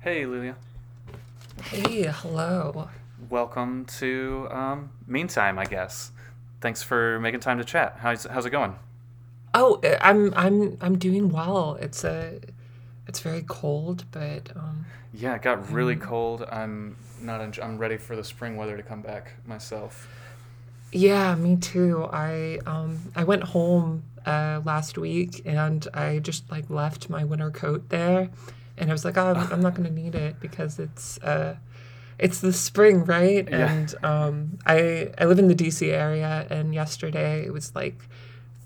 Hey, Lilia. Hey, hello. Welcome to um, Meantime, I guess. Thanks for making time to chat. How's how's it going? Oh, uh, I'm I'm I'm doing well. It's a it's very cold, but um Yeah, it got really cold. I'm not. En- I'm ready for the spring weather to come back myself. yeah, me too. I um I went home uh last week and I just like left my winter coat there and I was like, oh, I'm, I'm not going to need it because it's uh it's the spring, right? Yeah. And um I I live in the DC area and yesterday it was like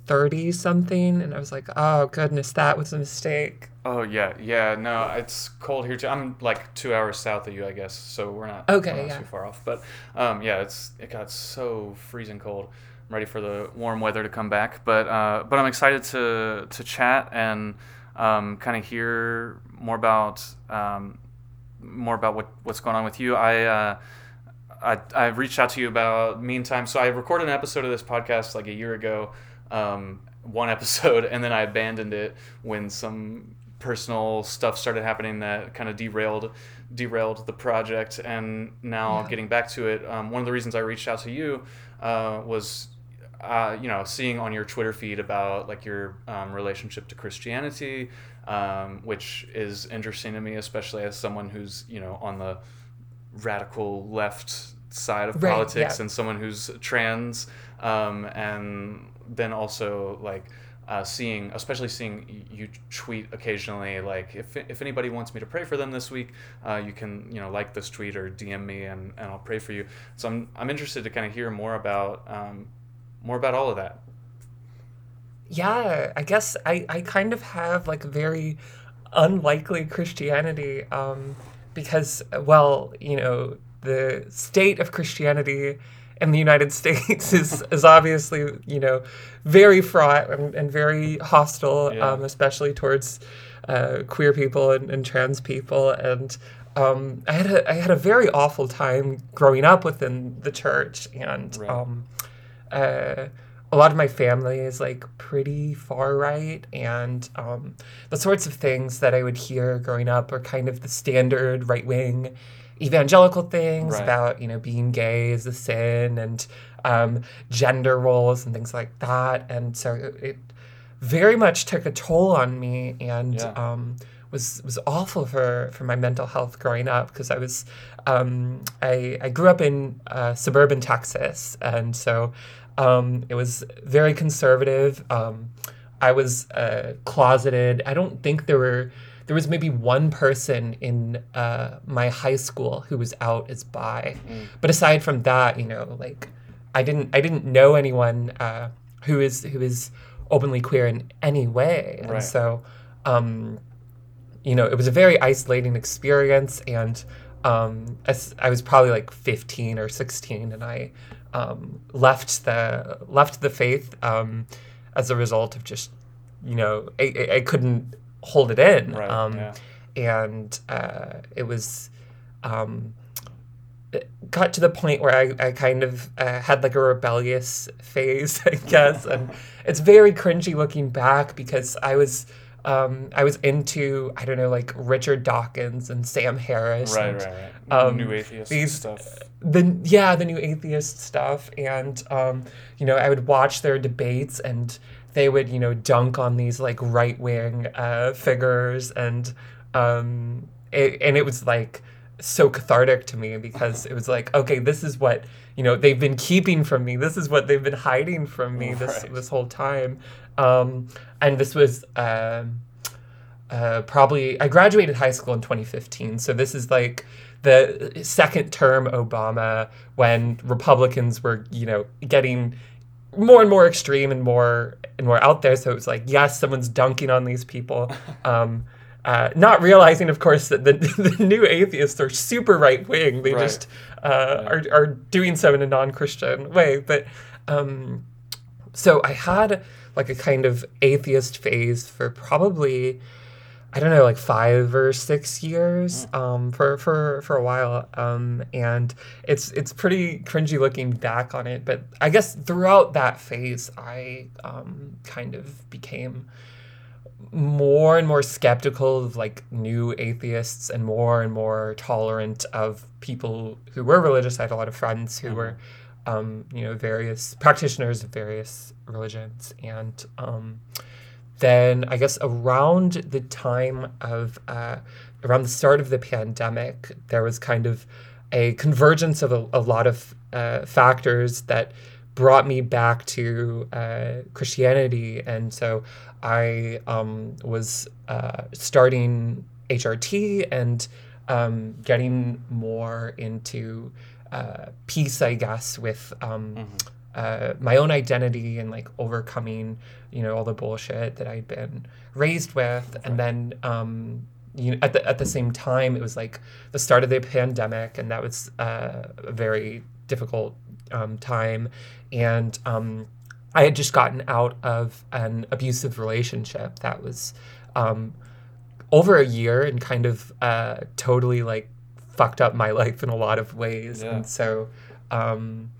30 something and I was like, oh goodness, that was a mistake. Oh yeah, yeah. No, it's cold here too. I'm like two hours south of you, I guess, so we're not, Okay, we're not yeah. too far off. But um, yeah, it's it got so freezing cold. I'm ready for the warm weather to come back. But uh, but I'm excited to to chat and um, kind of hear more about um, more about what what's going on with you. I. Uh, I, I reached out to you about meantime so i recorded an episode of this podcast like a year ago um, one episode and then i abandoned it when some personal stuff started happening that kind of derailed derailed the project and now Yeah. getting back to it um, one of the reasons i reached out to you uh, was uh, you know seeing on your twitter feed about like your um, relationship to christianity um, which is interesting to me especially as someone who's you know on the radical left side of Right, politics yeah. and someone who's trans um, and then also like uh, seeing especially seeing you tweet occasionally like if, if anybody wants me to pray for them this week uh, you can you know like this tweet or dm me and, and i'll pray for you so i'm, I'm interested to kind of hear more about um, more about all of that Yeah, I guess I, I kind of have like very unlikely Christianity um, because, well, you know, the state of Christianity in the United States is, is obviously, you know, very fraught and, and very hostile, Yeah. um, especially towards uh, queer people and, and trans people. And um, I, had a, I had a very awful time growing up within the church. And Right. Uh, a lot of my family is like pretty far right, and um, the sorts of things that I would hear growing up are kind of the standard right wing evangelical things Right. about you know being gay is a sin and um, gender roles and things like that, and so it, it very much took a toll on me and. Yeah. Um, was was awful for, for my mental health growing up because I was um, I, I grew up in uh, suburban Texas and so um, it was very conservative. Um, I was uh, closeted. I don't think there were there was maybe one person in uh, my high school who was out as bi, but aside from that, you know, like I didn't I didn't know anyone uh, who is who is openly queer in any way, and so. Um, you know, it was a very isolating experience, and um, I was probably like 15 or 16, and I um, left the left the faith um, as a result of just, you know, I, I- couldn't hold it in, Right, um, yeah. and uh, it was. Um, it got to the point where I, I kind of uh, had like a rebellious phase, I guess, and it's very cringy looking back because I was um, I was into I don't know like Richard Dawkins and Sam Harris, right and right right. um, new atheist these- stuff. the yeah the new atheist stuff, and um, you know I would watch their debates and they would you know dunk on these like right wing uh, figures. And um, it, and it was like so cathartic to me because it was like okay this is what you know they've been keeping from me. This is what they've been hiding from me this Right. this whole time um, and this was um uh, probably I graduated high school in 2015, so this is like the second term Obama when Republicans were, you know, getting more and more extreme and more and more out there. So it was like, yes, someone's dunking on these people. Um, uh, not realizing, of course, that the, the new atheists are super right wing. They Right. just uh, are, are doing so in a non Christian way. But um, so I had like a kind of atheist phase for probably I don't know like five or six years um, for for for a while um, and it's it's pretty cringy looking back on it but I guess throughout that phase I um, kind of became more and more skeptical of like new atheists and more and more tolerant of people who were religious. I had a lot of friends who mm-hmm. were, um, you know, various practitioners of various religions. And um, then I guess around the time of, uh, around the start of the pandemic, there was kind of a convergence of a, a lot of uh, factors that brought me back to uh, Christianity. And so I um, was uh, starting HRT and um, getting more into uh, peace, I guess, with um, mm-hmm. Uh, my own identity and like overcoming, you know, all the bullshit that I'd been raised with. And then um, you know, at the at the same time, it was like the start of the pandemic, and that was uh, a very difficult um, time. And um, I had just gotten out of an abusive relationship that was um, over a year and kind of uh, totally like fucked up my life in a lot of ways. Yeah. And so um,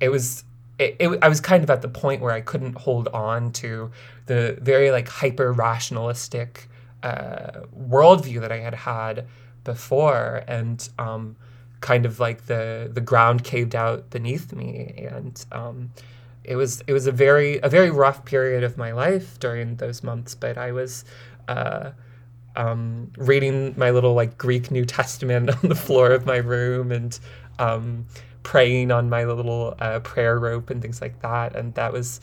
it was. It, it, I was kind of at the point where I couldn't hold on to the very like hyper rationalistic uh, worldview that I had had before, and um, kind of like the the ground caved out beneath me, and um, it was it was a very a very rough period of my life during those months. But I was. Uh, um, reading my little like Greek New Testament on the floor of my room and um, praying on my little uh, prayer rope and things like that. And that was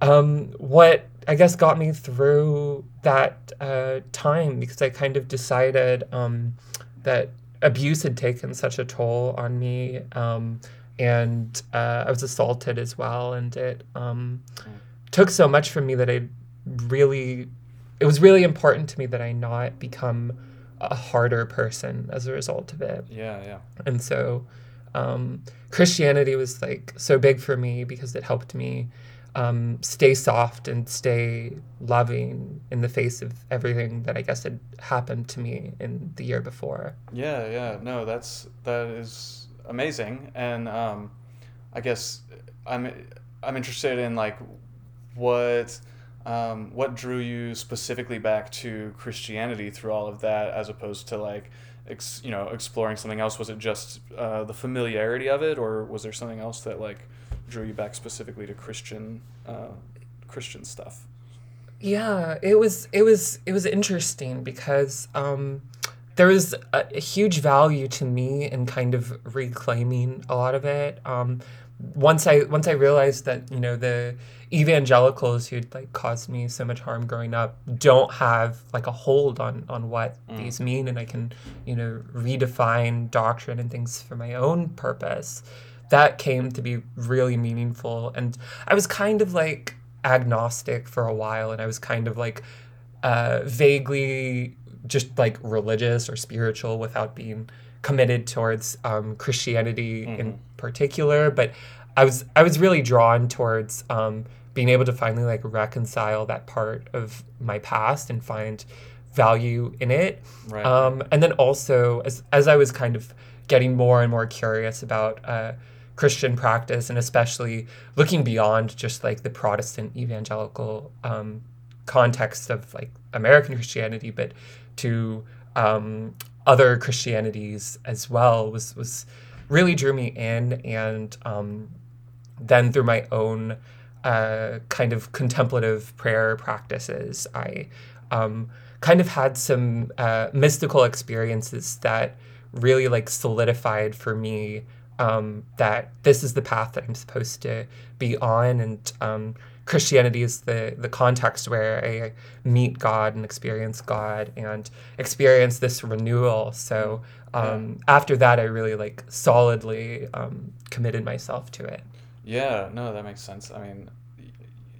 um, what I guess got me through that uh, time because I kind of decided um, that abuse had taken such a toll on me. Um, and uh, I was assaulted as well. And it um, took so much from me that I really, it was really important to me that I not become a harder person as a result of it. Yeah, yeah. And so um, Christianity was like so big for me because it helped me um, stay soft and stay loving in the face of everything that I guess had happened to me in the year before. Yeah, yeah, no, that's that is amazing, and um, I guess I'm I'm interested in like what um, what drew you specifically back to Christianity through all of that, as opposed to like ex, you know exploring something else. Was it just uh, the familiarity of it, or was there something else that like drew you back specifically to Christian uh, Christian stuff. Yeah, it was it was it was interesting because um, there was a, a, huge value to me in kind of reclaiming a lot of it. Um, once I once I realized that you know the evangelicals who'd like caused me so much harm growing up don't have like a hold on on what mm. these mean, and I can you know redefine doctrine and things for my own purpose that came to be really meaningful. And I was kind of like agnostic for a while, and I was kind of like uh, vaguely just like religious or spiritual without being committed towards um, Christianity mm-hmm. in particular. But I was I was really drawn towards um, being able to finally like reconcile that part of my past and find value in it. Right. Um, and then also as as I was kind of getting more and more curious about uh, Christian practice, and especially looking beyond just like the Protestant evangelical um, context of like American Christianity, but to um, other Christianities as well was was really drew me in, and um, then through my own uh, kind of contemplative prayer practices, I um, kind of had some uh, mystical experiences that really like solidified for me um, that this is the path that I'm supposed to be on, and um, Christianity is the the context where I meet God and experience God and experience this renewal. So um, after that, I really like solidly um, committed myself to it. Yeah, no, that makes sense. I mean,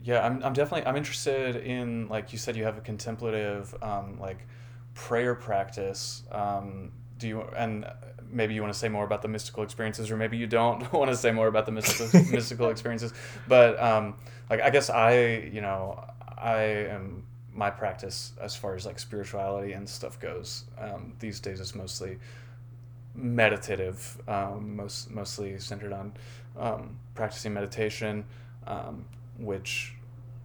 yeah, I'm, I'm definitely I'm interested in like you said you have a contemplative um, like prayer practice. Um, do you and maybe you want to say more about the mystical experiences, or maybe you don't want to say more about the mystical mystical experiences. But um, like I guess I, you know, I am my practice as far as like spirituality and stuff goes um, these days is mostly meditative, um, most mostly centered on um, practicing meditation, um, which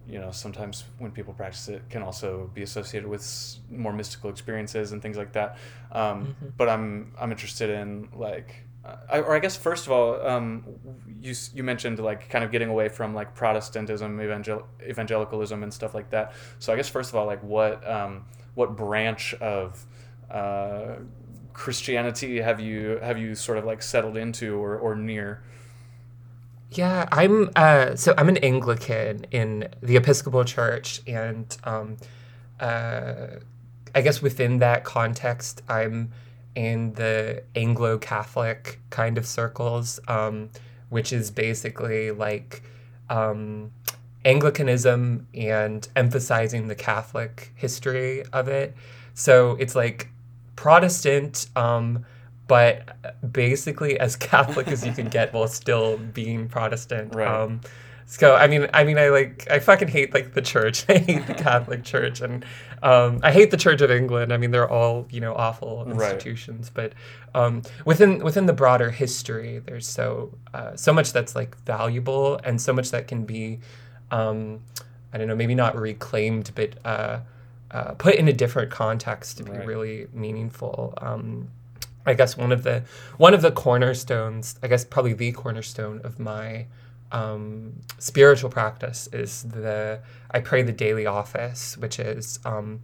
you know sometimes when people practice it can also be associated with more mystical experiences and things like that um, Mm-hmm. but i'm i'm interested in like I, or I guess first of all, um, you you mentioned like kind of getting away from like Protestantism, evangel- evangelicalism, and stuff like that. So I guess first of all, like what um, what branch of uh, Christianity have you have you sort of like settled into or, or near? Yeah, I'm uh so I'm an Anglican in the Episcopal Church and um uh I guess within that context I'm in the Anglo-Catholic kind of circles um which is basically like um Anglicanism and emphasizing the Catholic history of it. So it's like Protestant um but basically as Catholic as you can get while still being Protestant. Right. So I mean, I mean, I like, I fucking hate like the church. I hate the Catholic Church, and um, I hate the Church of England. I mean, they're all you know awful Right. institutions. But um, within within the broader history, there's so uh, so much that's like valuable, and so much that can be, um, I don't know, maybe not reclaimed, but uh, uh, put in a different context to be Right. really meaningful. Um, I guess one of the one of the cornerstones, I guess probably the cornerstone of my um, spiritual practice is the I pray the daily office, which is um,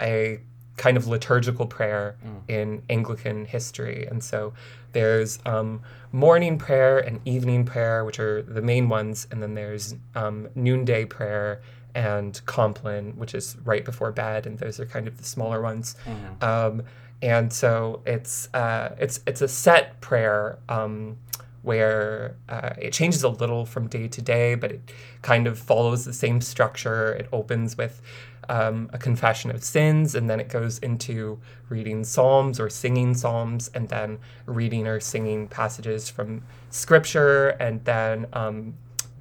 a kind of liturgical prayer in Anglican history, and so there's um, morning prayer and evening prayer, which are the main ones, and then there's um, noonday prayer and Compline, which is right before bed, and those are kind of the smaller ones. Um, and so it's uh, it's it's a set prayer um, where uh, it changes a little from day to day, but it kind of follows the same structure. It opens with um, a confession of sins, and then it goes into reading psalms or singing psalms, and then reading or singing passages from scripture, and then um,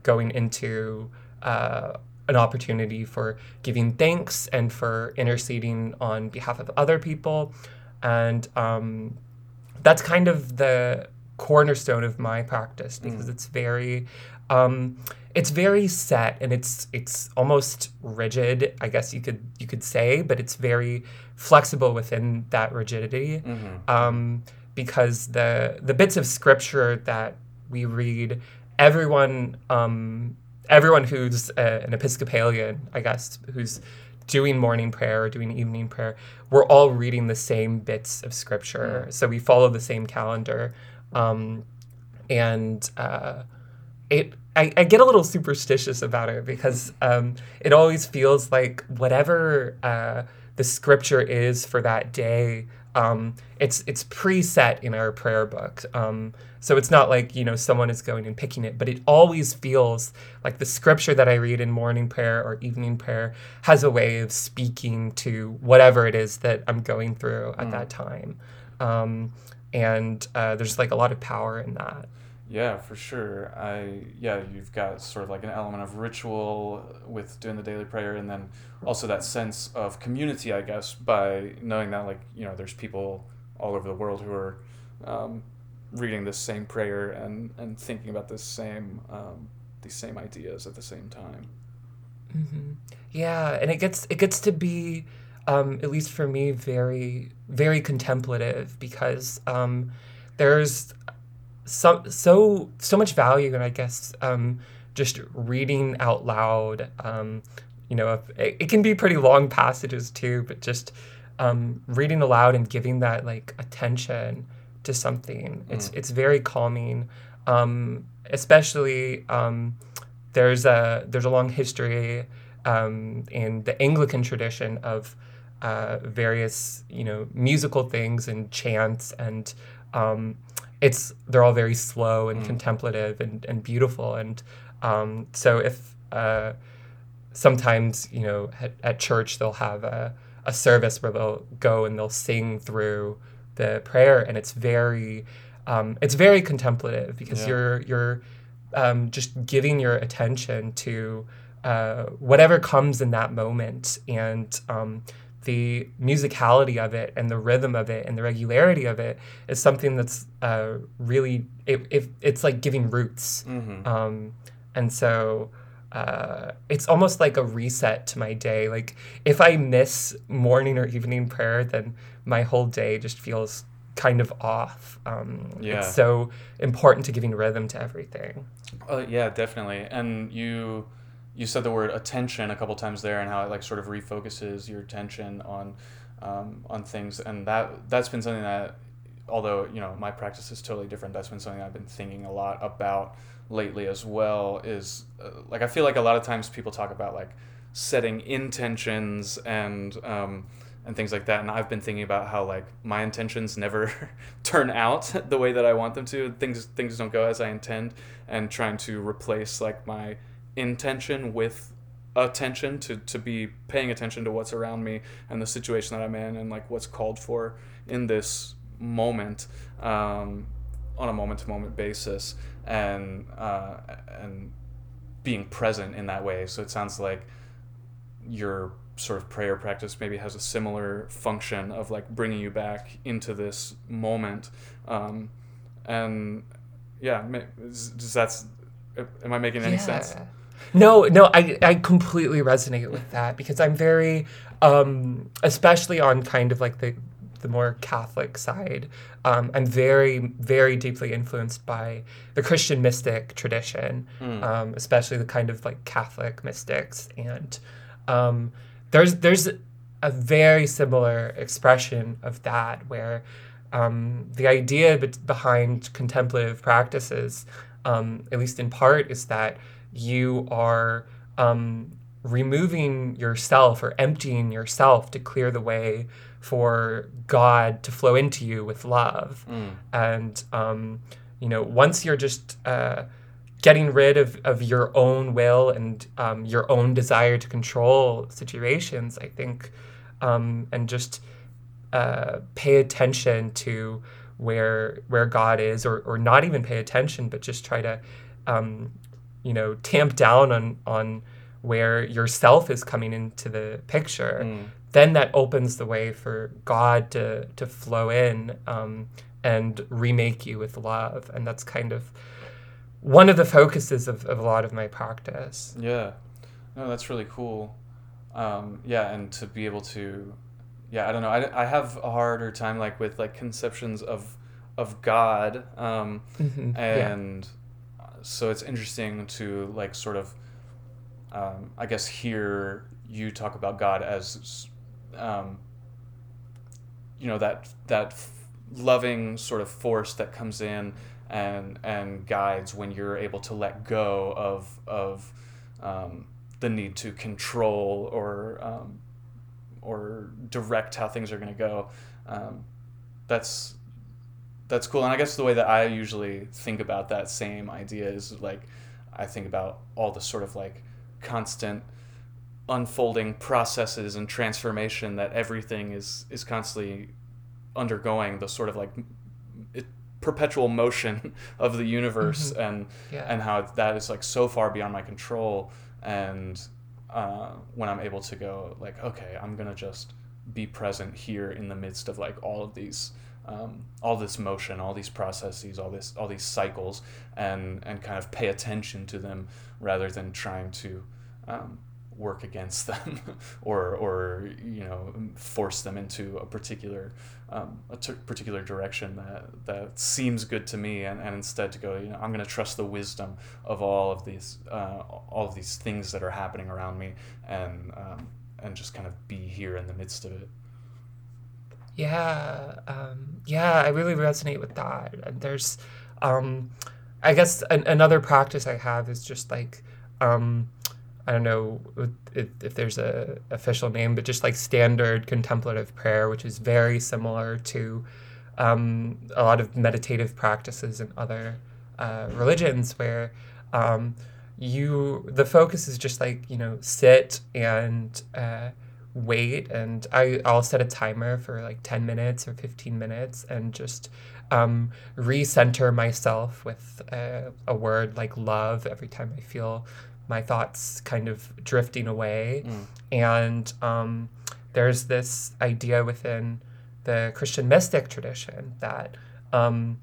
going into uh, an opportunity for giving thanks and for interceding on behalf of other people. And um, that's kind of the cornerstone of my practice because it's very um, it's very set and it's it's almost rigid i guess you could you could say but it's very flexible within that rigidity. Um, because the the bits of scripture that we read everyone um, everyone who's uh, an episcopalian i guess who's doing morning prayer or doing evening prayer we're all reading the same bits of scripture. So we follow the same calendar um, and uh, it I, I get a little superstitious about it because um, it always feels like whatever uh, the scripture is for that day um, it's it's preset in our prayer book. Um, so it's not like you know someone is going and picking it but it always feels like the scripture that i read in morning prayer or evening prayer has a way of speaking to whatever it is that i'm going through at that time. Um, and uh, there's like a lot of power in that Yeah, for sure. I yeah, you've got sort of like an element of ritual with doing the daily prayer, and then also that sense of community, I guess, by knowing that like you know there's people all over the world who are um, reading this same prayer and and thinking about this same um, these same ideas at the same time. mm-hmm. Yeah, and it gets it gets to be, um, at least for me, very very contemplative because um, there's so so so much value in I guess um, just reading out loud. Um, you know, it, it can be pretty long passages too, but just um, reading aloud and giving that like attention to something, it's it's very calming. Um, especially um, there's a there's a long history um, in the Anglican tradition of uh, various you know musical things and chants and um, it's they're all very slow and contemplative and, and beautiful. And um, so if uh, sometimes you know at, at church they'll have a, a service where they'll go and they'll sing through the prayer and it's very um, it's very contemplative because Yeah. you're you're um, just giving your attention to uh, whatever comes in that moment. And um, the musicality of it and the rhythm of it and the regularity of it is something that's uh, really it, it, it's like giving roots Mm-hmm. um, and so uh, it's almost like a reset to my day. Like if I miss morning or evening prayer, then my whole day just feels kind of off. Um, Yeah. It's so important to giving rhythm to everything. Uh, yeah, definitely. And you you said the word attention a couple times there, and how it like sort of refocuses your attention on um, on things, and that that's been something that, although you know my practice is totally different, that's been something I've been thinking a lot about lately as well. Is uh, like I feel like a lot of times people talk about like setting intentions and um, and things like that. And I've been thinking about how like my intentions never turn out the way that I want them to. Things things don't go as I intend, and trying to replace like my intention with attention to to be paying attention to what's around me and the situation that I'm in and like what's called for in this moment um, on a moment to moment basis and uh, and being present in that way. So it sounds like your sort of prayer practice maybe has a similar function of like bringing you back into this moment um, and yeah does that's am i making any sense Yeah. No, no, I, I completely resonate with that because I'm very, um, especially on kind of like the, the more Catholic side, um, I'm very, very deeply influenced by the Christian mystic tradition, um, especially the kind of like Catholic mystics. And um, there's, there's a very similar expression of that where um, the idea be- behind contemplative practices, um, at least in part, is that you are um, removing yourself or emptying yourself to clear the way for God to flow into you with love. And, um, you know, once you're just uh, getting rid of, of your own will and um, your own desire to control situations, I think, um, and just uh, pay attention to where where God is, or, or not even pay attention, but just try to, um, you know, tamp down on on where yourself is coming into the picture. Then that opens the way for God to to flow in um, and remake you with love, and that's kind of one of the focuses of, of a lot of my practice. yeah. No that's really cool. Um, yeah and to be able to yeah i don't know. I, I have a harder time like with like conceptions of of god um, Mhm, and uh, so it's interesting to like sort of um, i guess hear you talk about god as um, you know that that loving sort of force that comes in and and guides when you're able to let go of of um, the need to control or um, or direct how things are going to go. Um, that's that's cool. And I guess the way that I usually think about that same idea is like I think about all the sort of like constant unfolding processes and transformation that everything is is constantly undergoing the sort of like it, perpetual motion of the universe and Yeah. and how that is like so far beyond my control and uh, when i'm able to go like okay i'm gonna just be present here in the midst of like all of these um, all this motion all these processes all this all these cycles and and kind of pay attention to them rather than trying to um, work against them or or you know force them into a particular um, a t- particular direction that that seems good to me and, and instead to go you know I'm going to trust the wisdom of all of these uh, all of these things that are happening around me and um, and just kind of be here in the midst of it Yeah, um, yeah, I really resonate with that. And there's, um, I guess an, another practice I have is just like, um, I don't know if, if there's a official name, but just like standard contemplative prayer, which is very similar to um, a lot of meditative practices in other uh, religions, where um, you the focus is just like you know sit and uh, wait and I, i'll set a timer for like 10 minutes or 15 minutes and just um, recenter myself with a, a word like love every time i feel my thoughts kind of drifting away. And um, there's this idea within the christian mystic tradition that um,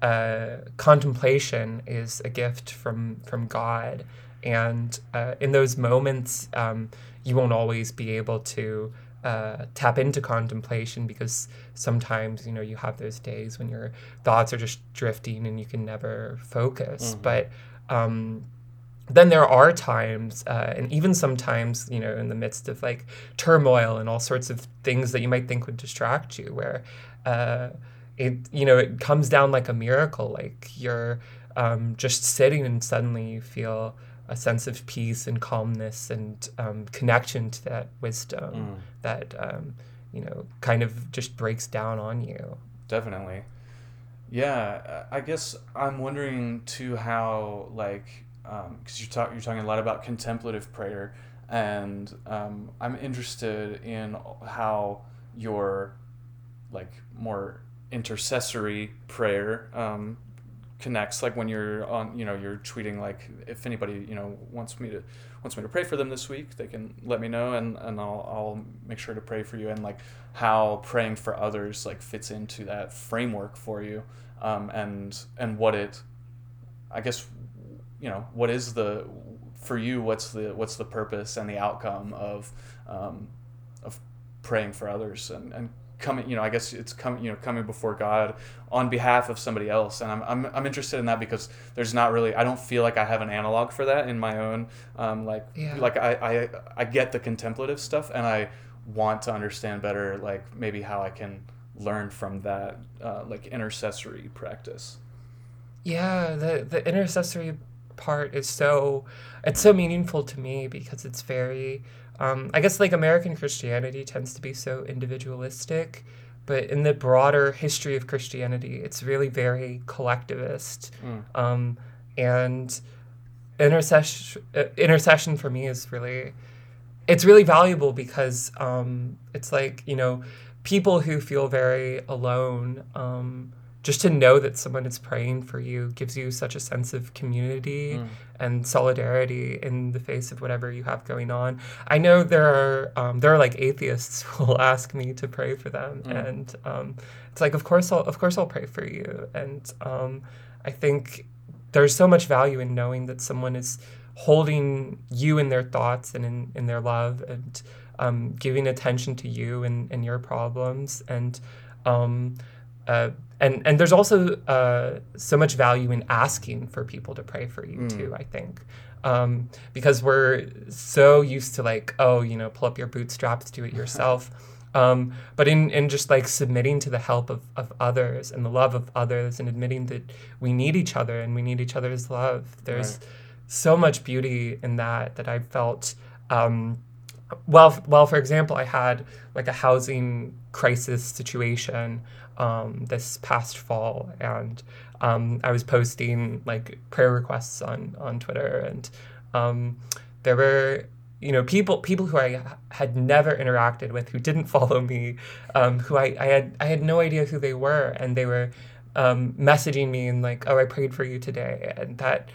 uh, contemplation is a gift from from God, and uh, in those moments, um, you won't always be able to uh, tap into contemplation because sometimes you know you have those days when your thoughts are just drifting and you can never focus. Mhm. But um, then there are times, uh, and even sometimes, you know, in the midst of like turmoil and all sorts of things that you might think would distract you, where uh, it, you know, it comes down like a miracle. Like you're um, just sitting and suddenly you feel a sense of peace and calmness and um, connection to that wisdom Mm. that, um, you know, kind of just breaks down on you. Definitely. Yeah, I guess I'm wondering too how like because you talk you're talking a lot about contemplative prayer, and um, I'm interested in how your like more intercessory prayer um, connects. Like when you're on, you know, you're tweeting like if anybody you know wants me to wants me to pray for them this week, they can let me know, and and I'll I'll make sure to pray for you, and like how praying for others like fits into that framework for you, um, and and what it, I guess, you know, what is the for you? What's the what's the purpose and the outcome of um, of praying for others and, and coming you know i guess it's coming you know coming before god on behalf of somebody else and I'm, I'm, I'm interested in that because there's not really i don't feel like i have an analog for that in my own um, like Yeah. like I, I i get the contemplative stuff and i want to understand better like maybe how i can learn from that uh, like intercessory practice Yeah, the the intercessory part is so it's so meaningful to me because it's very um, I guess like American Christianity tends to be so individualistic, but in the broader history of Christianity, it's really very collectivist. Mm. Um, and intercession uh, intercession for me is really it's really valuable because um, it's like you know people who feel very alone um, just to know that someone is praying for you gives you such a sense of community Mm. and solidarity in the face of whatever you have going on. I know there are um, there are like atheists who will ask me to pray for them, Mm. and um, it's like of course I'll of course I'll pray for you, and um, I think there's so much value in knowing that someone is holding you in their thoughts and in, in their love and um, giving attention to you and, and your problems and um, uh, and and there's also uh, so much value in asking for people to pray for you Mm. too I think um, because we're so used to like oh you know pull up your bootstraps do it yourself um, but in, in just like submitting to the help of, of others and the love of others and admitting that we need each other and we need each other's love there's Right. so much beauty in that that I felt um, well well for example I had like a housing crisis situation um, this past fall and um, I was posting like prayer requests on on Twitter and um, there were you know people people who I had never interacted with who didn't follow me um, who I, I had I had no idea who they were and they were um, messaging me and like oh I prayed for you today and that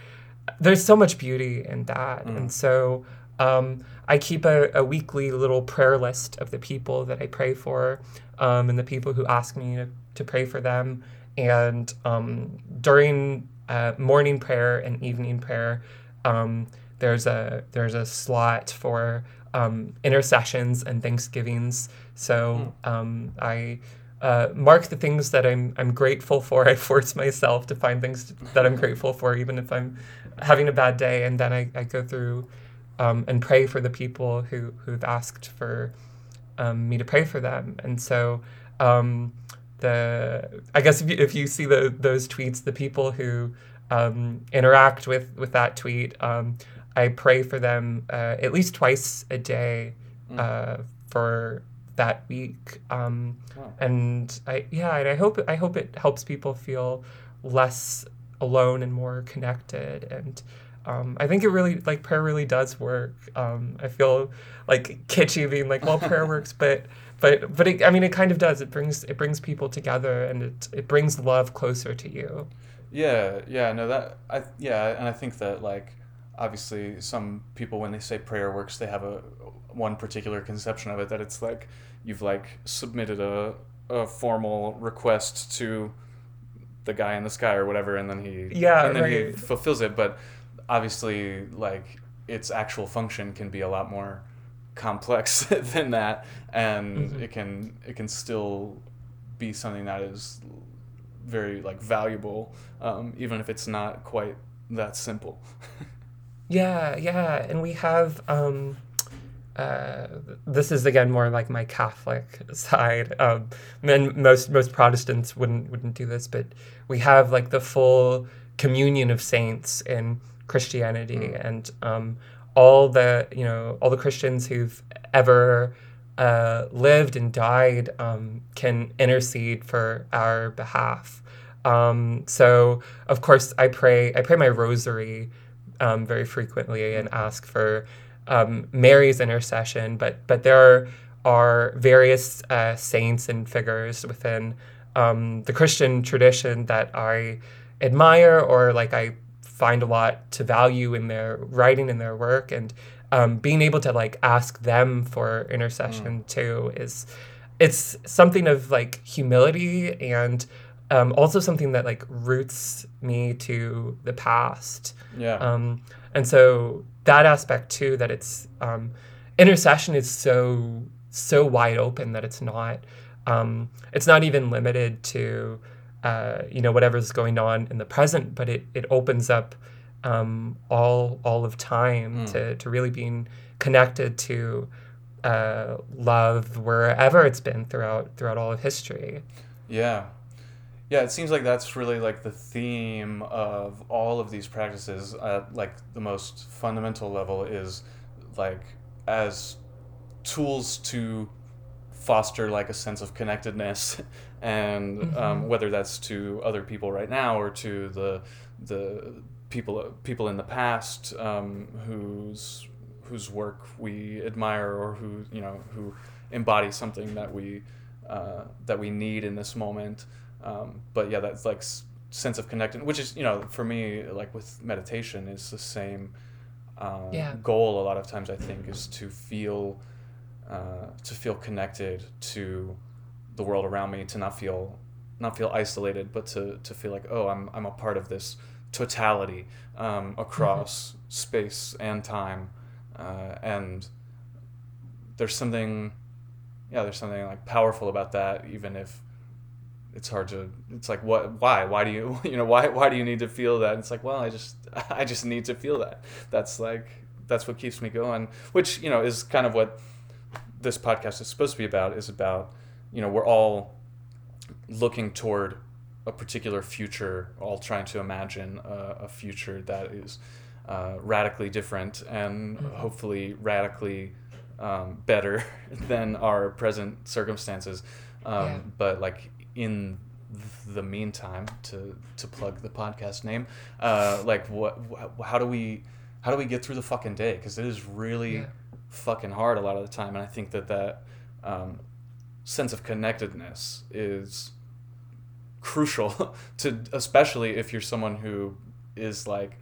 there's so much beauty in that Mm. and so um, I keep a, a weekly little prayer list of the people that I pray for um, and the people who ask me to, to pray for them. And um, during uh, morning prayer and evening prayer um, there's a there's a slot for um, intercessions and thanksgivings. So um, I uh, mark the things that I'm I'm grateful for. I force myself to find things that I'm grateful for, even if I'm having a bad day, and then I, I go through um, and pray for the people who who've asked for um, me to pray for them. And so um, the I guess if you, if you see the, those tweets, the people who um, interact with with that tweet, um, I pray for them uh, at least twice a day Mm. uh, for that week. Um, Wow. and I yeah, and I hope I hope it helps people feel less alone and more connected. And um, I think it really like prayer really does work. Um, I feel like kitschy being like, well, prayer works, but but but it, I mean, it kind of does. It brings it brings people together, and it it brings love closer to you. Yeah, yeah, no, that I yeah, and I think that like obviously some people when they say prayer works, they have a one particular conception of it that it's like you've like submitted a a formal request to the guy in the sky or whatever, and then he Yeah, and then he fulfills it. But obviously, like its actual function can be a lot more complex than that, and Mm-hmm. it can it can still be something that is very like valuable, um, even if it's not quite that simple. Yeah, yeah, and we have um, uh, this is again more like my Catholic side. Um, and most most Protestants wouldn't wouldn't do this, but we have like the full communion of saints in Christianity, and um, all the you know all the Christians who've ever uh, lived and died um, can intercede for our behalf. Um, so of course I pray I pray my rosary um, very frequently and ask for um, Mary's intercession. But but there are, are various uh, saints and figures within um, the Christian tradition that I admire or like I find a lot to value in their writing and their work. And um, being able to like ask them for intercession too is it's something of like humility and um, also something that like roots me to the past. Yeah. um, and so that aspect too, that it's um, intercession is so so wide open that it's not um, it's not even limited to uh, you know whatever's going on in the present, but it it opens up um, all all of time to to really being connected to uh, love wherever it's been throughout throughout all of history. Yeah. Yeah, it seems like that's really like the theme of all of these practices at like the most fundamental level is like as tools to foster like a sense of connectedness and um, whether that's to other people right now or to the the people people in the past um, whose whose work we admire or who you know who embody something that we uh, that we need in this moment um, but yeah that's like s- sense of connecting which is you know for me like with meditation is the same um, Yeah. goal a lot of times i think is to feel uh, to feel connected to the world around me to not feel not feel isolated but to, to feel like oh I'm, I'm a part of this totality um, across space and time. Uh, and there's something yeah there's something like powerful about that even if it's hard to it's like what why? Why do you you know why why do you need to feel that? It's like well i just i just need to feel that. That's like that's what keeps me going which you know is kind of what this podcast is supposed to be about is about you know we're all looking toward a particular future all trying to imagine a, a future that is uh, radically different and hopefully radically um, better than our present circumstances um, Yeah. but like in the meantime to to plug the podcast name uh, like what wh- how do we how do we get through the fucking day because it is really Yeah. fucking hard a lot of the time and i think that that um, sense of connectedness is crucial to especially if you're someone who is like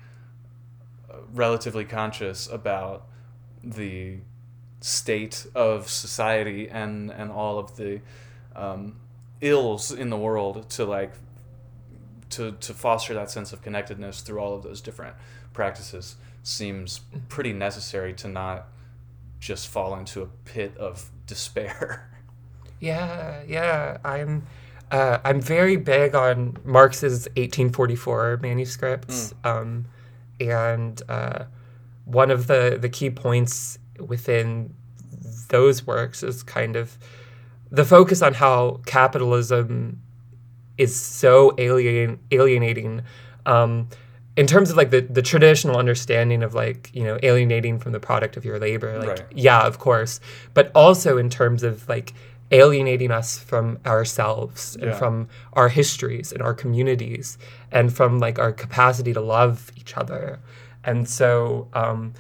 relatively conscious about the state of society and and all of the um, ills in the world to like to to foster that sense of connectedness through all of those different practices seems pretty necessary to not just fall into a pit of despair. Yeah, yeah. I'm uh, I'm very big on Marx's 1844 manuscripts, um, and uh, one of the the key points within those works is kind of the focus on how capitalism is so alien alienating um, in terms of like the, the traditional understanding of like you know alienating from the product of your labor like Right. yeah of course but also in terms of like alienating us from ourselves and Yeah. from our histories and our communities and from like our capacity to love each other and so um,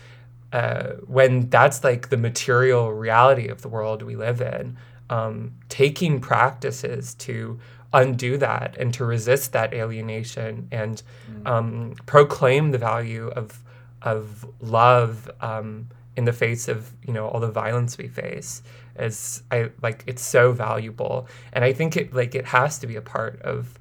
uh, when that's like the material reality of the world we live in, um, taking practices to undo that and to resist that alienation and um, proclaim the value of of love um, in the face of you know all the violence we face is I like it's so valuable and I think it like it has to be a part of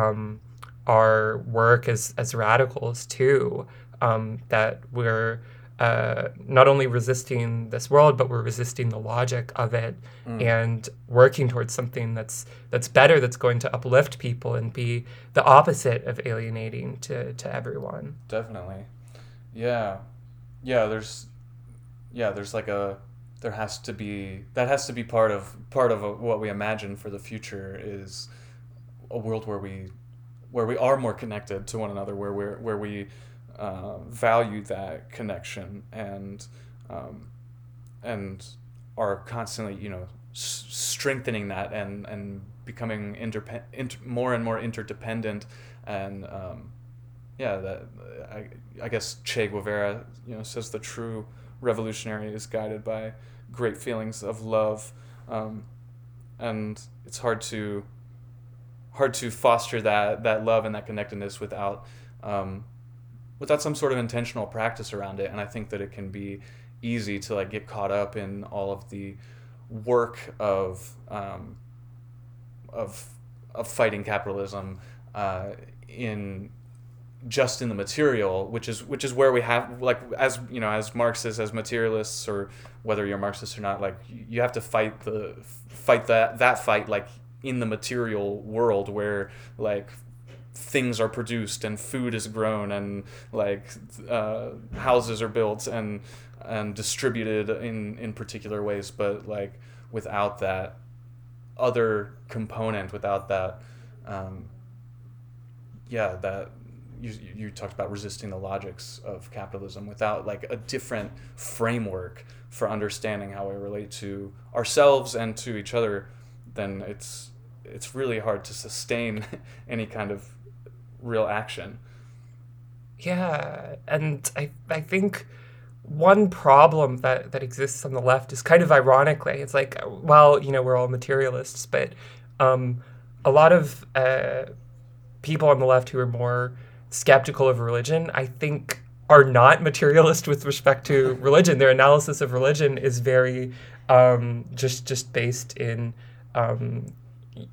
um, our work as as radicals too um, that we're uh, not only resisting this world, but we're resisting the logic of it, Mm. and working towards something that's that's better, that's going to uplift people and be the opposite of alienating to to everyone. Definitely. Yeah. Yeah, there's yeah, there's like a there has to be that has to be part of part of a, what we imagine for the future is a world where we where we are more connected to one another, where we're where we uh, value that connection and um, and are constantly you know s- strengthening that and and becoming interpe- inter- more and more interdependent and um, yeah that I, I guess Che Guevara you know says the true revolutionary is guided by great feelings of love um, and it's hard to hard to foster that that love and that connectedness without um, without some sort of intentional practice around it. And I think that it can be easy to like get caught up in all of the work of um, of of fighting capitalism uh, in just in the material, which is which is where we have like as you know as Marxists as materialists or whether you're Marxist or not, like you have to fight the fight that that fight like in the material world where like things are produced and food is grown and like uh, houses are built and and distributed in in particular ways, but like without that other component, without that um, yeah that you, you talked about resisting the logics of capitalism without like a different framework for understanding how we relate to ourselves and to each other then it's it's really hard to sustain any kind of real action. Yeah, and I I think one problem that that exists on the left is kind of ironically, it's like well, you know, we're all materialists, but um, a lot of uh, people on the left who are more skeptical of religion, I think, are not materialist with respect to religion. Their analysis of religion is very um, just just based in um,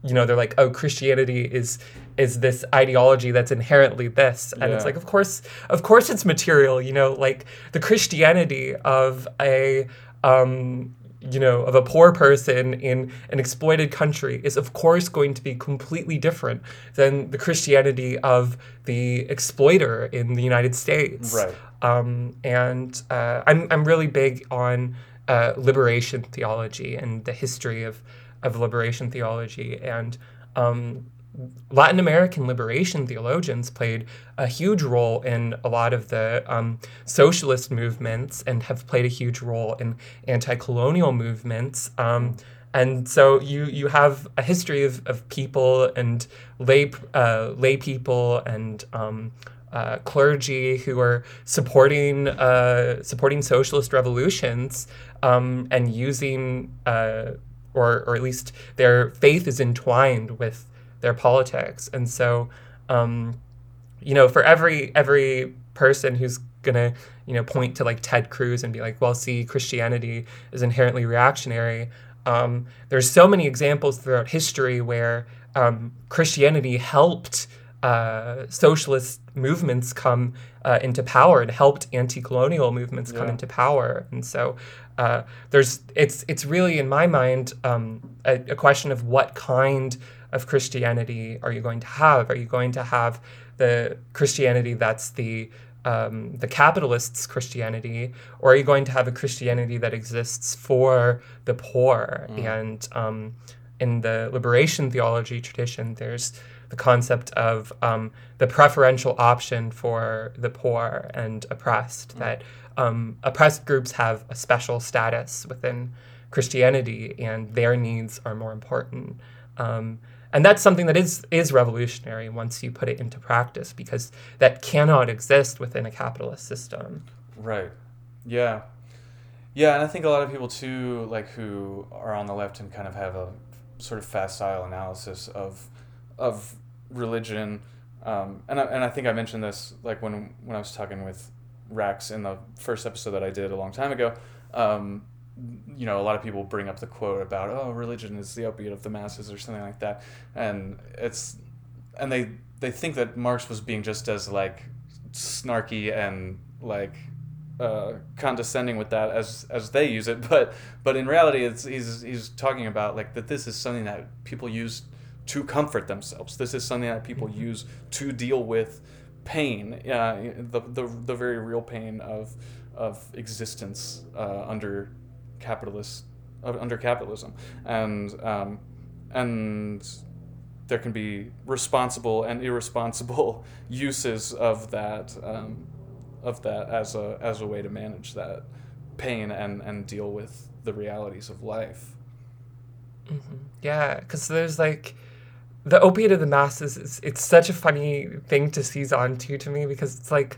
you know they're like oh christianity is is this ideology that's inherently this and it's like of course of course it's material you know like the christianity of a um you know of a poor person in an exploited country is of course going to be completely different than the christianity of the exploiter in the united states Right. um, and uh, I'm, I'm really big on uh, liberation theology and the history of, of liberation theology. And um, Latin American liberation theologians played a huge role in a lot of the um, socialist movements and have played a huge role in anti colonial movements. Um, and so you you have a history of, of people and lay uh, lay people and um, uh, clergy who are supporting uh, supporting socialist revolutions um, and using uh, or or at least their faith is entwined with their politics and so um, you know for every every person who's gonna you know point to like Ted Cruz and be like well see Christianity is inherently reactionary um, there's so many examples throughout history where um, Christianity helped uh, socialist movements come uh, into power and helped anti-colonial movements come Yeah. into power and so uh, there's it's it's really in my mind um, a, a question of what kind of Christianity are you going to have? Are you going to have the Christianity that's the um, the capitalists' Christianity, or are you going to have a Christianity that exists for the poor? And um, in the liberation theology tradition, there's the concept of um, the preferential option for the poor and oppressed, that um, oppressed groups have a special status within Christianity and their needs are more important. Um, and that's something that is is revolutionary once you put it into practice because that cannot exist within a capitalist system. Right. Yeah. Yeah, and I think a lot of people too, like who are on the left and kind of have a sort of facile analysis of of religion, um, and I, and I think I mentioned this like when when I was talking with Rax in the first episode that I did a long time ago. Um, you know, a lot of people bring up the quote about oh, religion is the opiate of the masses or something like that, and it's and they they think that Marx was being just as like snarky and like uh, condescending with that as as they use it, but but in reality, it's he's he's talking about like that this is something that people use to comfort themselves. This is something that people Mm-hmm. use to deal with pain, uh, the, the the very real pain of of existence uh, under capitalist uh, under capitalism, and um, and there can be responsible and irresponsible uses of that um, of that as a as a way to manage that pain and and deal with the realities of life. Yeah, because there's like the opiate of the masses. Is, it's such a funny thing to seize onto to me because it's like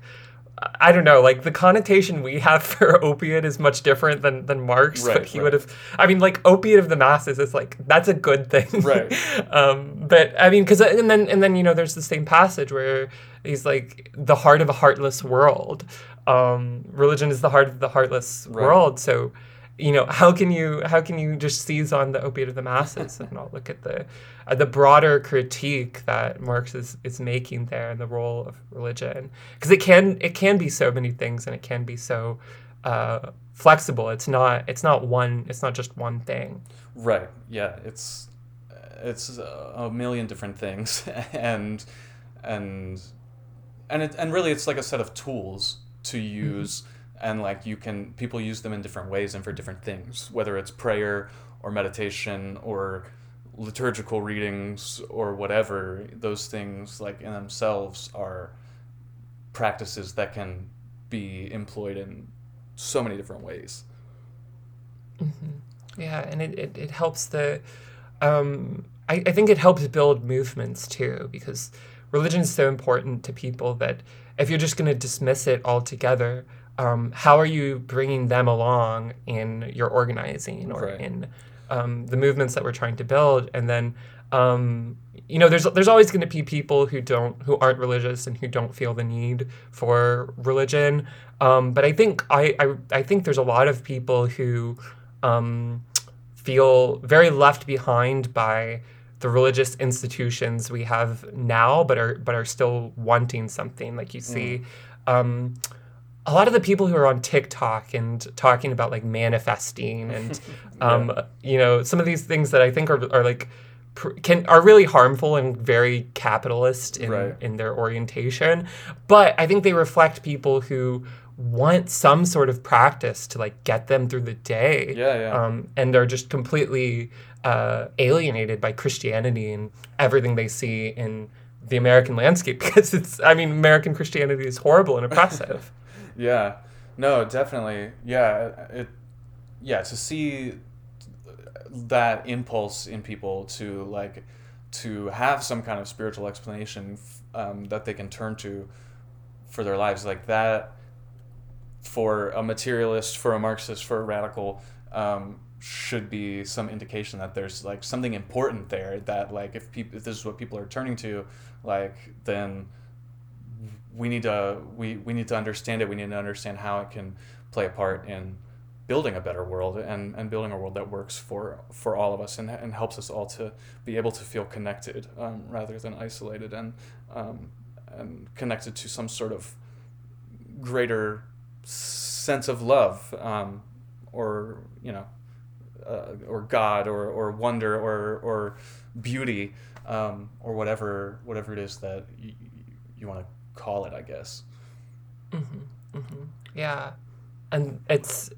I don't know, like the connotation we have for opiate is much different than than Marx. Right, but he right. would have. I mean, like opiate of the masses is like that's a good thing, Right. um, but I mean, because and then and then you know, there's the same passage where he's like the heart of a heartless world. Um, religion is the heart of the heartless Right. world. So you know how can you how can you just seize on the opiate of the masses and not look at the at the broader critique that Marx is, is making there and the role of religion because it can it can be so many things and it can be so uh, flexible it's not it's not one it's not just one thing Right. Yeah. It's it's a million different things, and and and it, and really, it's like a set of tools to use, and like you can people use them in different ways and for different things, whether it's prayer or meditation or liturgical readings or whatever. Those things, like in themselves, are practices that can be employed in so many different ways. Yeah, and it, it, it helps the um I, I think it helps build movements too, because religion is so important to people that if you're just gonna dismiss it altogether, um, how are you bringing them along in your organizing or Right. in um, the movements that we're trying to build? And then um, you know, there's there's always going to be people who don't who aren't religious and who don't feel the need for religion. Um, but I think I, I I think there's a lot of people who um, feel very left behind by the religious institutions we have now, but are but are still wanting something. Like you see, um, a lot of the people who are on TikTok and talking about like manifesting and um, you know some of these things that I think are are like pr- can are really harmful and very capitalist in, Right. in their orientation. But I think they reflect people who want some sort of practice to like get them through the day Yeah, yeah. um, and they're just completely uh, alienated by Christianity and everything they see in the American landscape because it's I mean American Christianity is horrible and oppressive. Yeah. No, definitely. Yeah, it yeah, to see that impulse in people to like to have some kind of spiritual explanation um, that they can turn to for their lives like that for a materialist for a marxist for a radical um, should be some indication that there's like something important there that like if people if this is what people are turning to like then we need to we, we need to understand it. We need to understand how it can play a part in building a better world and, and building a world that works for for all of us and, and helps us all to be able to feel connected um, rather than isolated and um, and connected to some sort of greater sense of love um, or you know uh, or God or, or wonder or or beauty um, or whatever whatever it is that you, you want to call it I guess Mm-hmm. Yeah. And it's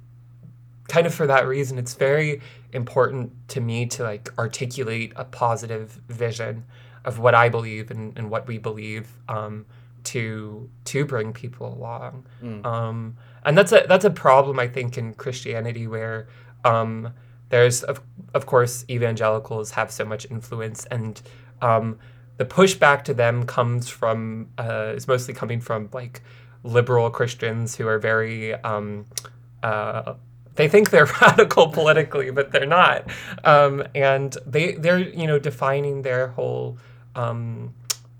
kind of for that reason it's very important to me to like articulate a positive vision of what I believe and, and what we believe um, to to bring people along. Um, and that's a that's a problem I think in Christianity where um, there's of of course evangelicals have so much influence and um, the pushback to them comes from uh, is mostly coming from like liberal Christians who are very um, uh, they think they're radical politically, but they're not, um, and they they're you know defining their whole um,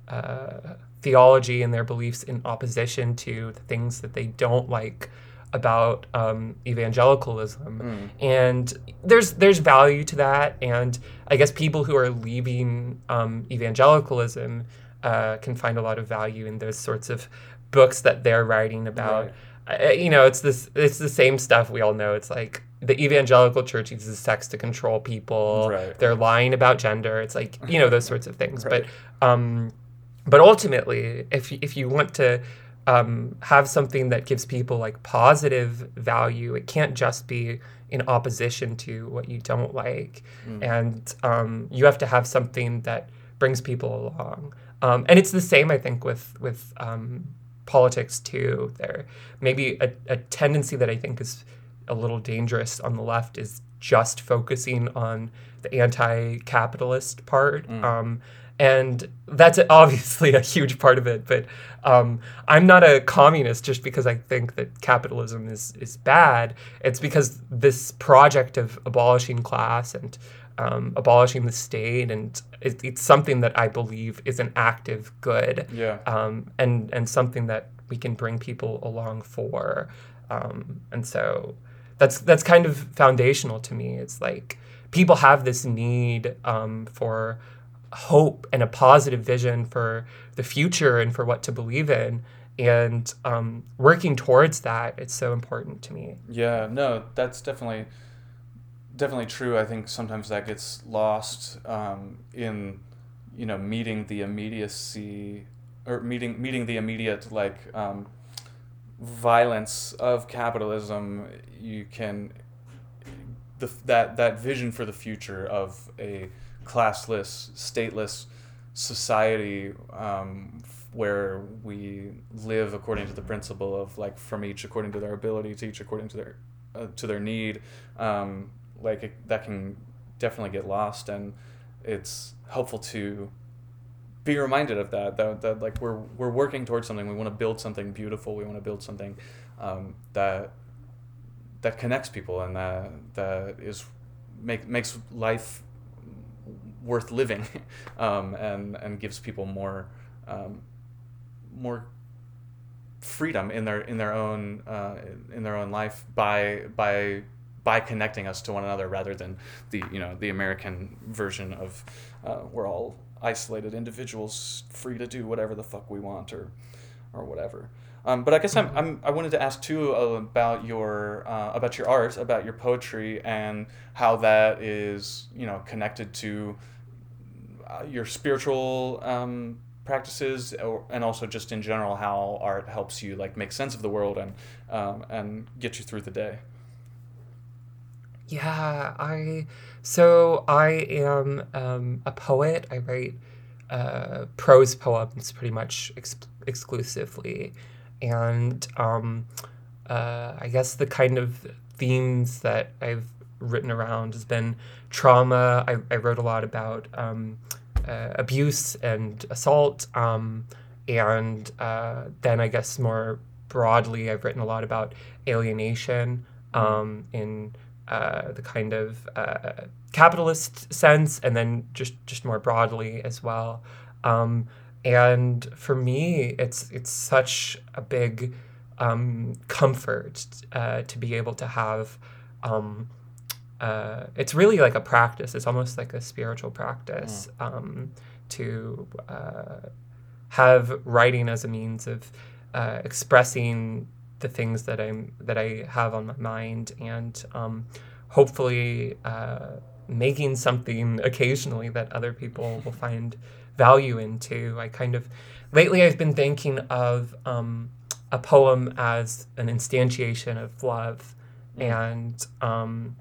uh, theology and their beliefs in opposition to the things that they don't like about um, evangelicalism, and there's there's value to that, and I guess people who are leaving um, evangelicalism uh, can find a lot of value in those sorts of books that they're writing about. Right. uh, you know, it's this it's the same stuff we all know. It's like the evangelical church uses sex to control people. Right. They're lying about gender. It's like you know those sorts of things. Right. But um, but ultimately, if if you want to um, have something that gives people like positive value, it can't just be in opposition to what you don't like, and um, you have to have something that brings people along. Um, and it's the same, I think, with with um, politics too. There maybe a, a tendency that I think is a little dangerous on the left is just focusing on the anti-capitalist part. Um, and that's obviously a huge part of it. But um, I'm not a communist just because I think that capitalism is is bad. It's because this project of abolishing class and um, abolishing the state, and it, it's something that I believe is an active good Yeah. um, and and something that we can bring people along for. Um, and so that's that's kind of foundational to me. It's like people have this need um, for hope and a positive vision for the future and for what to believe in. And um, working towards that, it's so important to me. Yeah, no, that's definitely definitely true. I think sometimes that gets lost um, in you know meeting the immediacy or meeting meeting the immediate like um, violence of capitalism. You can the that that vision for the future of a classless, stateless society um, where we live according to the principle of like from each according to their ability to each according to their uh, to their need. Um, like it, that can definitely get lost and it's helpful to be reminded of that, that that like we're we're working towards something. We want to build something beautiful. We want to build something um, that that connects people and that that is make makes life worth living um, and and gives people more um, more freedom in their in their own uh, in their own life by by by connecting us to one another rather than the you know the American version of uh, we're all isolated individuals free to do whatever the fuck we want or or whatever. Um, but I guess I'm, I'm I wanted to ask too about your uh, about your art, about your poetry, and how that is you know connected to uh, your spiritual um, practices, or, and also just in general how art helps you like make sense of the world and um, and get you through the day. Yeah, I so I am um, a poet. I write uh, prose poems pretty much ex- exclusively, and um, uh, I guess the kind of themes that I've written around has been trauma. I, I wrote a lot about um, abuse and assault, um, and uh, then I guess more broadly, I've written a lot about alienation um, in uh, the kind of uh, capitalist sense, and then just just more broadly as well. Um, and for me, it's it's such a big um, comfort uh, to be able to have. Um, uh, it's really like a practice. It's almost like a spiritual practice um, to uh, have writing as a means of uh, expressing the things that I'm that I have on my mind, and um, hopefully uh, making something occasionally that other people will find value into. I kind of lately I've been thinking of um, a poem as an instantiation of love, and um,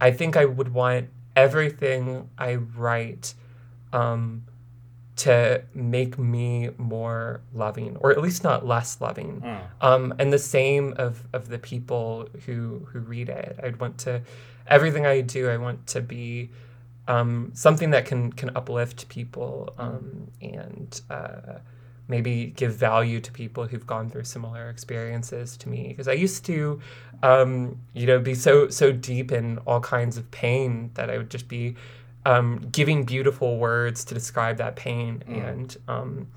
I think I would want everything I write um, to make me more loving, or at least not less loving. Um, and the same of, of the people who who read it. I'd want to everything I do. I want to be um, something that can can uplift people um, and uh, maybe give value to people who've gone through similar experiences to me. Because I used to, um, you know, be so so deep in all kinds of pain that I would just be um, giving beautiful words to describe that pain and. Um,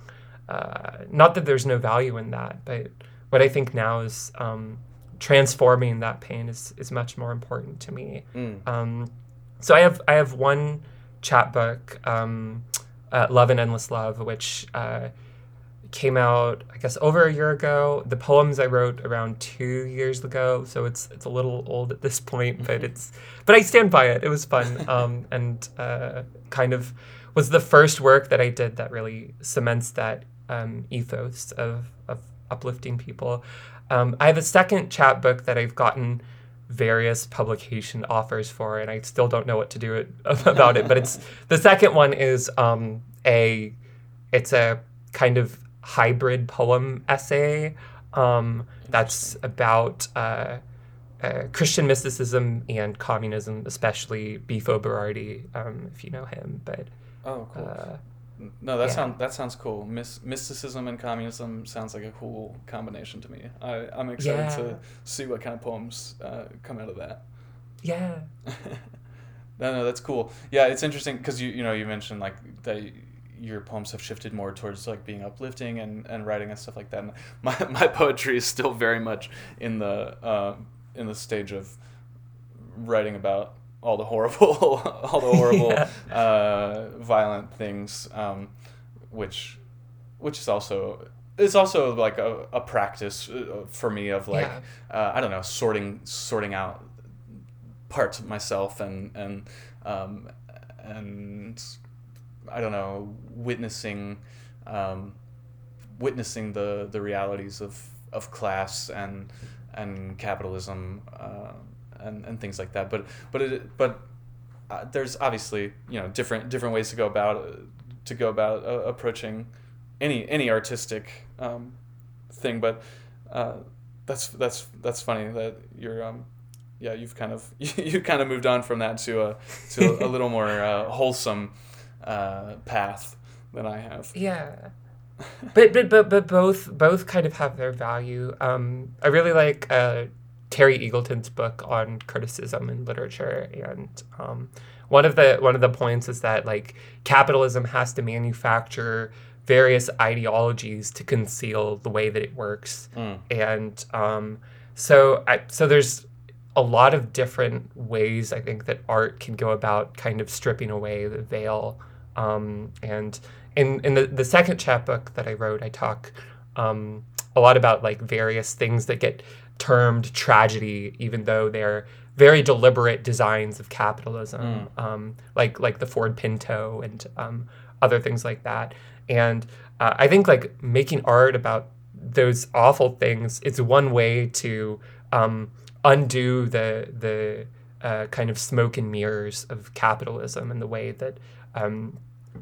uh, not that there's no value in that, but what I think now is um, transforming that pain is, is much more important to me. Um, so I have I have one chapbook, um, uh, Love and Endless Love, which uh, came out, I guess, over a year ago. The poems I wrote around two years ago, so it's it's a little old at this point, but it's but I stand by it. It was fun, um, and uh, kind of was the first work that I did that really cements that um, ethos of of uplifting people. Um, I have a second chapbook that I've gotten various publication offers for, and I still don't know what to do it, about it. But it's the second one is um, a it's a kind of hybrid poem essay um, that's about uh, uh, Christian mysticism and communism, especially Bifo Berardi, um, if you know him. But oh, cool. Uh, no, that yeah. sounds that sounds cool. Mys- mysticism and communism sounds like a cool combination to me. I, I'm excited yeah. to see what kind of poems uh, come out of that. Yeah. no, no, that's cool. Yeah, it's interesting because you you know you mentioned like that your poems have shifted more towards like being uplifting and, and writing and stuff like that. And my, my poetry is still very much in the uh, in the stage of writing about all the horrible all the horrible yeah. uh, violent things um, which which is also it's also like a, a practice uh, for me of like yeah. uh, I don't know sorting sorting out parts of myself and and um, and I don't know witnessing um, witnessing the the realities of of class and and capitalism uh, and, and things like that. But but it but uh, there's obviously you know different different ways to go about to go about uh, approaching any any artistic um, thing. But uh, that's that's that's funny that you're um, yeah you've kind of you kind of moved on from that to a to a, little more uh, wholesome uh, path than I have. Yeah. but, but but but both both kind of have their value. Um, I really like uh, Terry Eagleton's book on criticism in literature, and um, one of the one of the points is that like capitalism has to manufacture various ideologies to conceal the way that it works, mm. and um, so I, so there's a lot of different ways I think that art can go about kind of stripping away the veil, um, and in in the the second chapbook that I wrote, I talk um, a lot about like various things that get termed tragedy, even though they're very deliberate designs of capitalism, mm. um, like like the Ford Pinto and um, other things like that. And uh, I think like making art about those awful things is one way to um, undo the the uh, kind of smoke and mirrors of capitalism and the way that um,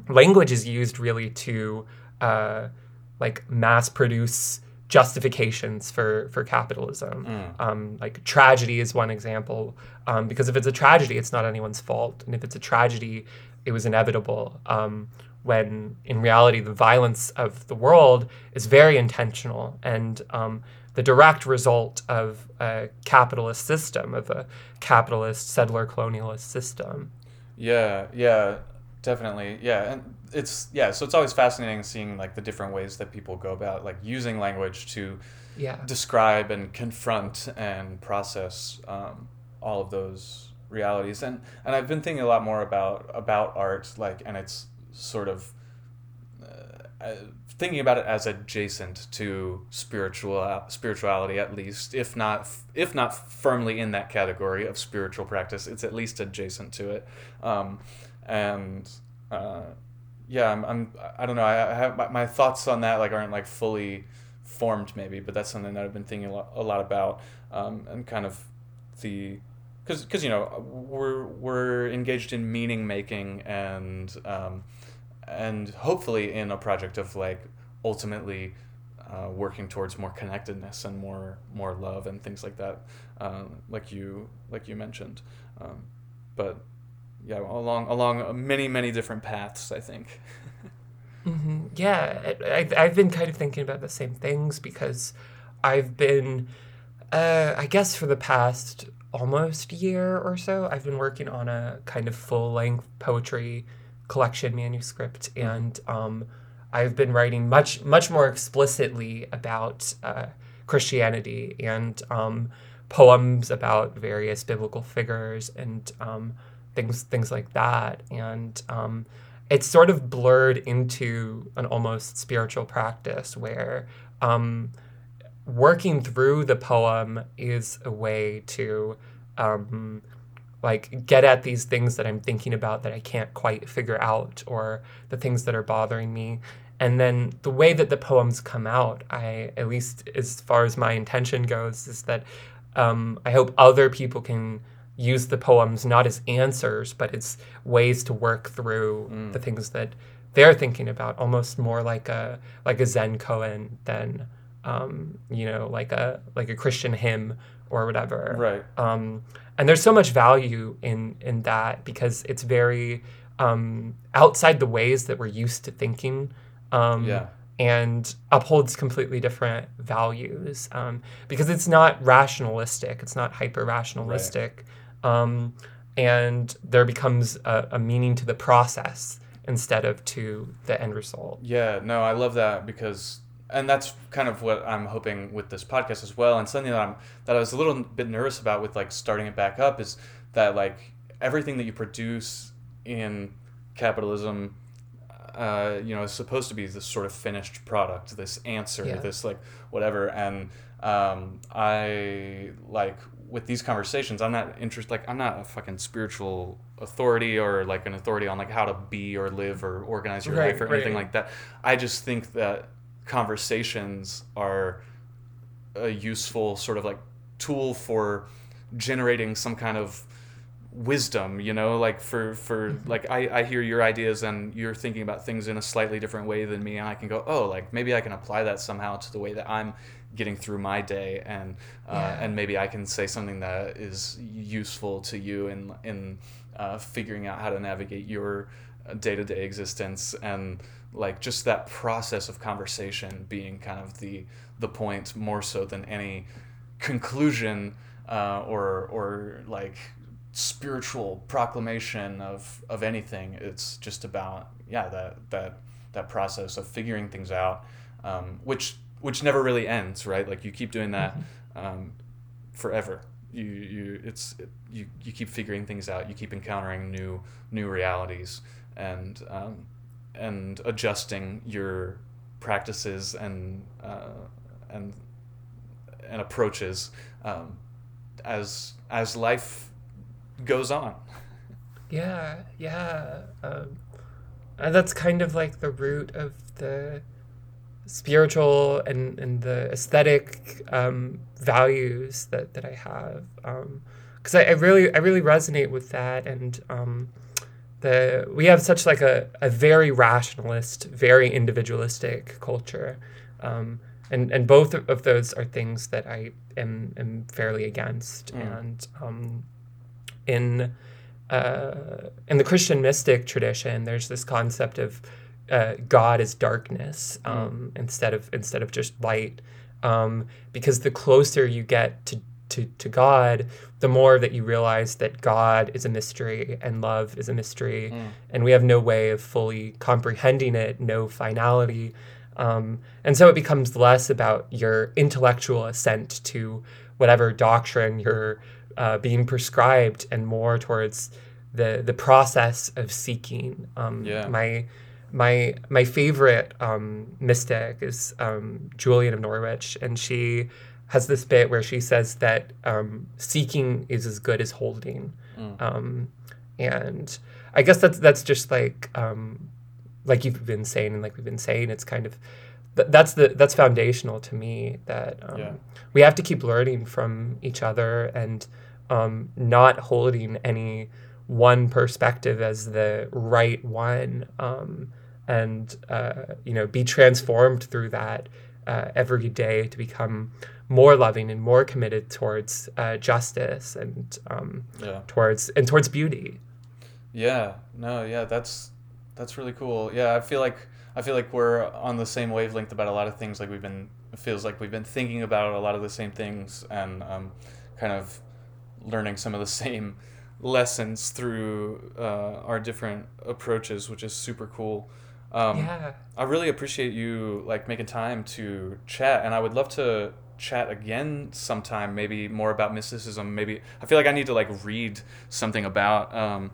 language is used really to uh, like mass produce justifications for for capitalism. Mm. Um, like tragedy is one example, um, because if it's a tragedy, it's not anyone's fault, and if it's a tragedy, it was inevitable. Um, when in reality, the violence of the world is very intentional and um, the direct result of a capitalist system, of a capitalist settler colonialist system. Yeah, yeah, definitely. Yeah, and it's yeah so it's always fascinating seeing like the different ways that people go about like using language to yeah. describe and confront and process um, all of those realities and and I've been thinking a lot more about about art like and it's sort of uh, uh thinking about it as adjacent to spiritual spirituality at least if not if not firmly in that category of spiritual practice it's at least adjacent to it um, and uh, yeah, I'm, I'm I don't know. I, have my, my, thoughts on that like aren't like fully formed maybe, but that's something that I've been thinking a lot, a lot about um, and kind of the because because you know we're we're engaged in meaning making and um, and hopefully in a project of like ultimately uh, working towards more connectedness and more more love and things like that, uh, like you like you mentioned, um, but yeah, along along many many different paths. I think. mm-hmm. Yeah, I, I've been kind of thinking about the same things because I've been, uh, I guess, for the past almost year or so, I've been working on a kind of full length poetry collection manuscript, and um, I've been writing much much more explicitly about uh, Christianity and um, poems about various biblical figures and um, things things like that. And um, it's sort of blurred into an almost spiritual practice where um, working through the poem is a way to um, like get at these things that I'm thinking about that I can't quite figure out or the things that are bothering me. And then the way that the poems come out, I at least as far as my intention goes, is that um, I hope other people can use the poems not as answers, but as ways to work through mm. the things that they're thinking about, almost more like a like a Zen koan than um, you know like a like a Christian hymn or whatever. Right. Um, and there's so much value in in that because it's very um, outside the ways that we're used to thinking. Um, yeah. And upholds completely different values um, because it's not rationalistic. It's not hyper rationalistic. Right. Um, and there becomes a, a meaning to the process instead of to the end result. Yeah, no, I love that because and that's kind of what I'm hoping with this podcast as well. And something that I'm that I was a little bit nervous about with like starting it back up is that like everything that you produce in capitalism, uh, you know, is supposed to be this sort of finished product, this answer, yeah. this like whatever. And um, I like with these conversations, I'm not interested. Like I'm not a fucking spiritual authority or like an authority on like how to be or live or organize your right, life or right. anything like that. I just think that conversations are a useful sort of like tool for generating some kind of wisdom you know like for for mm-hmm. like I, I hear your ideas and you're thinking about things in a slightly different way than me and i can go oh like maybe i can apply that somehow to the way that i'm getting through my day and uh, yeah. and maybe i can say something that is useful to you in in uh, figuring out how to navigate your day-to-day existence and like just that process of conversation being kind of the the point more so than any conclusion uh, or or like spiritual proclamation of of anything. It's just about yeah that that that process of figuring things out um, which which never really ends right? Like you keep doing that mm-hmm. um, forever. You you it's it, you you keep figuring things out. You keep encountering new new realities. And um, and adjusting your practices and uh, and and approaches um, as as life goes on. Yeah, yeah, um, and that's kind of like the root of the spiritual and, and the aesthetic um, values that, that I have. Because um, I, I really I really resonate with that, and um, the we have such like a, a very rationalist, very individualistic culture. Um, and, and both of those are things that I am, am fairly against. Mm. And um, in uh, in the Christian mystic tradition, there's this concept of uh, God as darkness mm. um, mm. instead of instead of just light, um, because the closer you get to to, to God, the more that you realize that God is a mystery and love is a mystery, mm. and we have no way of fully comprehending it, no finality. Um, and so it becomes less about your intellectual assent to whatever doctrine you're uh, being prescribed and more towards the, the process of seeking. Um, yeah. My my my favorite um, mystic is um, Julian of Norwich, and she has this bit where she says that um, seeking is as good as holding, mm. um, and I guess that's that's just like um, like you've been saying and like we've been saying, it's kind of th- that's the that's foundational to me that um, yeah. we have to keep learning from each other and um, not holding any one perspective as the right one, um, and uh, you know be transformed through that uh, every day to become more loving and more committed towards uh, justice and um, yeah. towards and towards beauty. Yeah, no, yeah, that's that's really cool. Yeah, I feel like I feel like we're on the same wavelength about a lot of things. Like we've been it feels like we've been thinking about a lot of the same things and um, kind of learning some of the same lessons through uh, our different approaches, which is super cool. Um, yeah. I really appreciate you like making time to chat, and I would love to chat again sometime. Maybe more about mysticism. Maybe I feel like I need to like read something about um,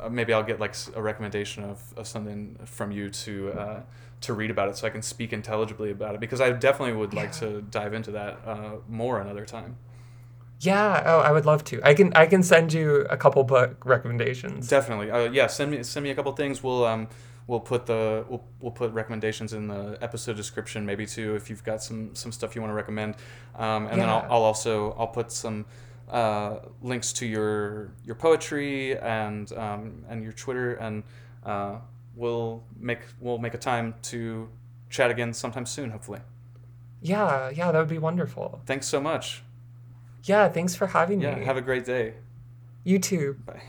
uh, maybe I'll get like a recommendation of, of something from you to uh, to read about it, so I can speak intelligibly about it. Because I definitely would like to dive into that uh, more another time. Yeah. Oh, I would love to. I can I can send you a couple book recommendations. Definitely. Uh, yeah. Send me send me a couple things. We'll um we'll put the we'll, we'll put recommendations in the episode description maybe too if you've got some some stuff you want to recommend. Um, and then I'll, I'll also I'll put some uh, links to your your poetry and um, and your Twitter and uh, we'll make we'll make a time to chat again sometime soon hopefully. Yeah. Yeah. That would be wonderful. Thanks so much. Yeah. Thanks for having Yeah. me. Have a great day. you too. Bye.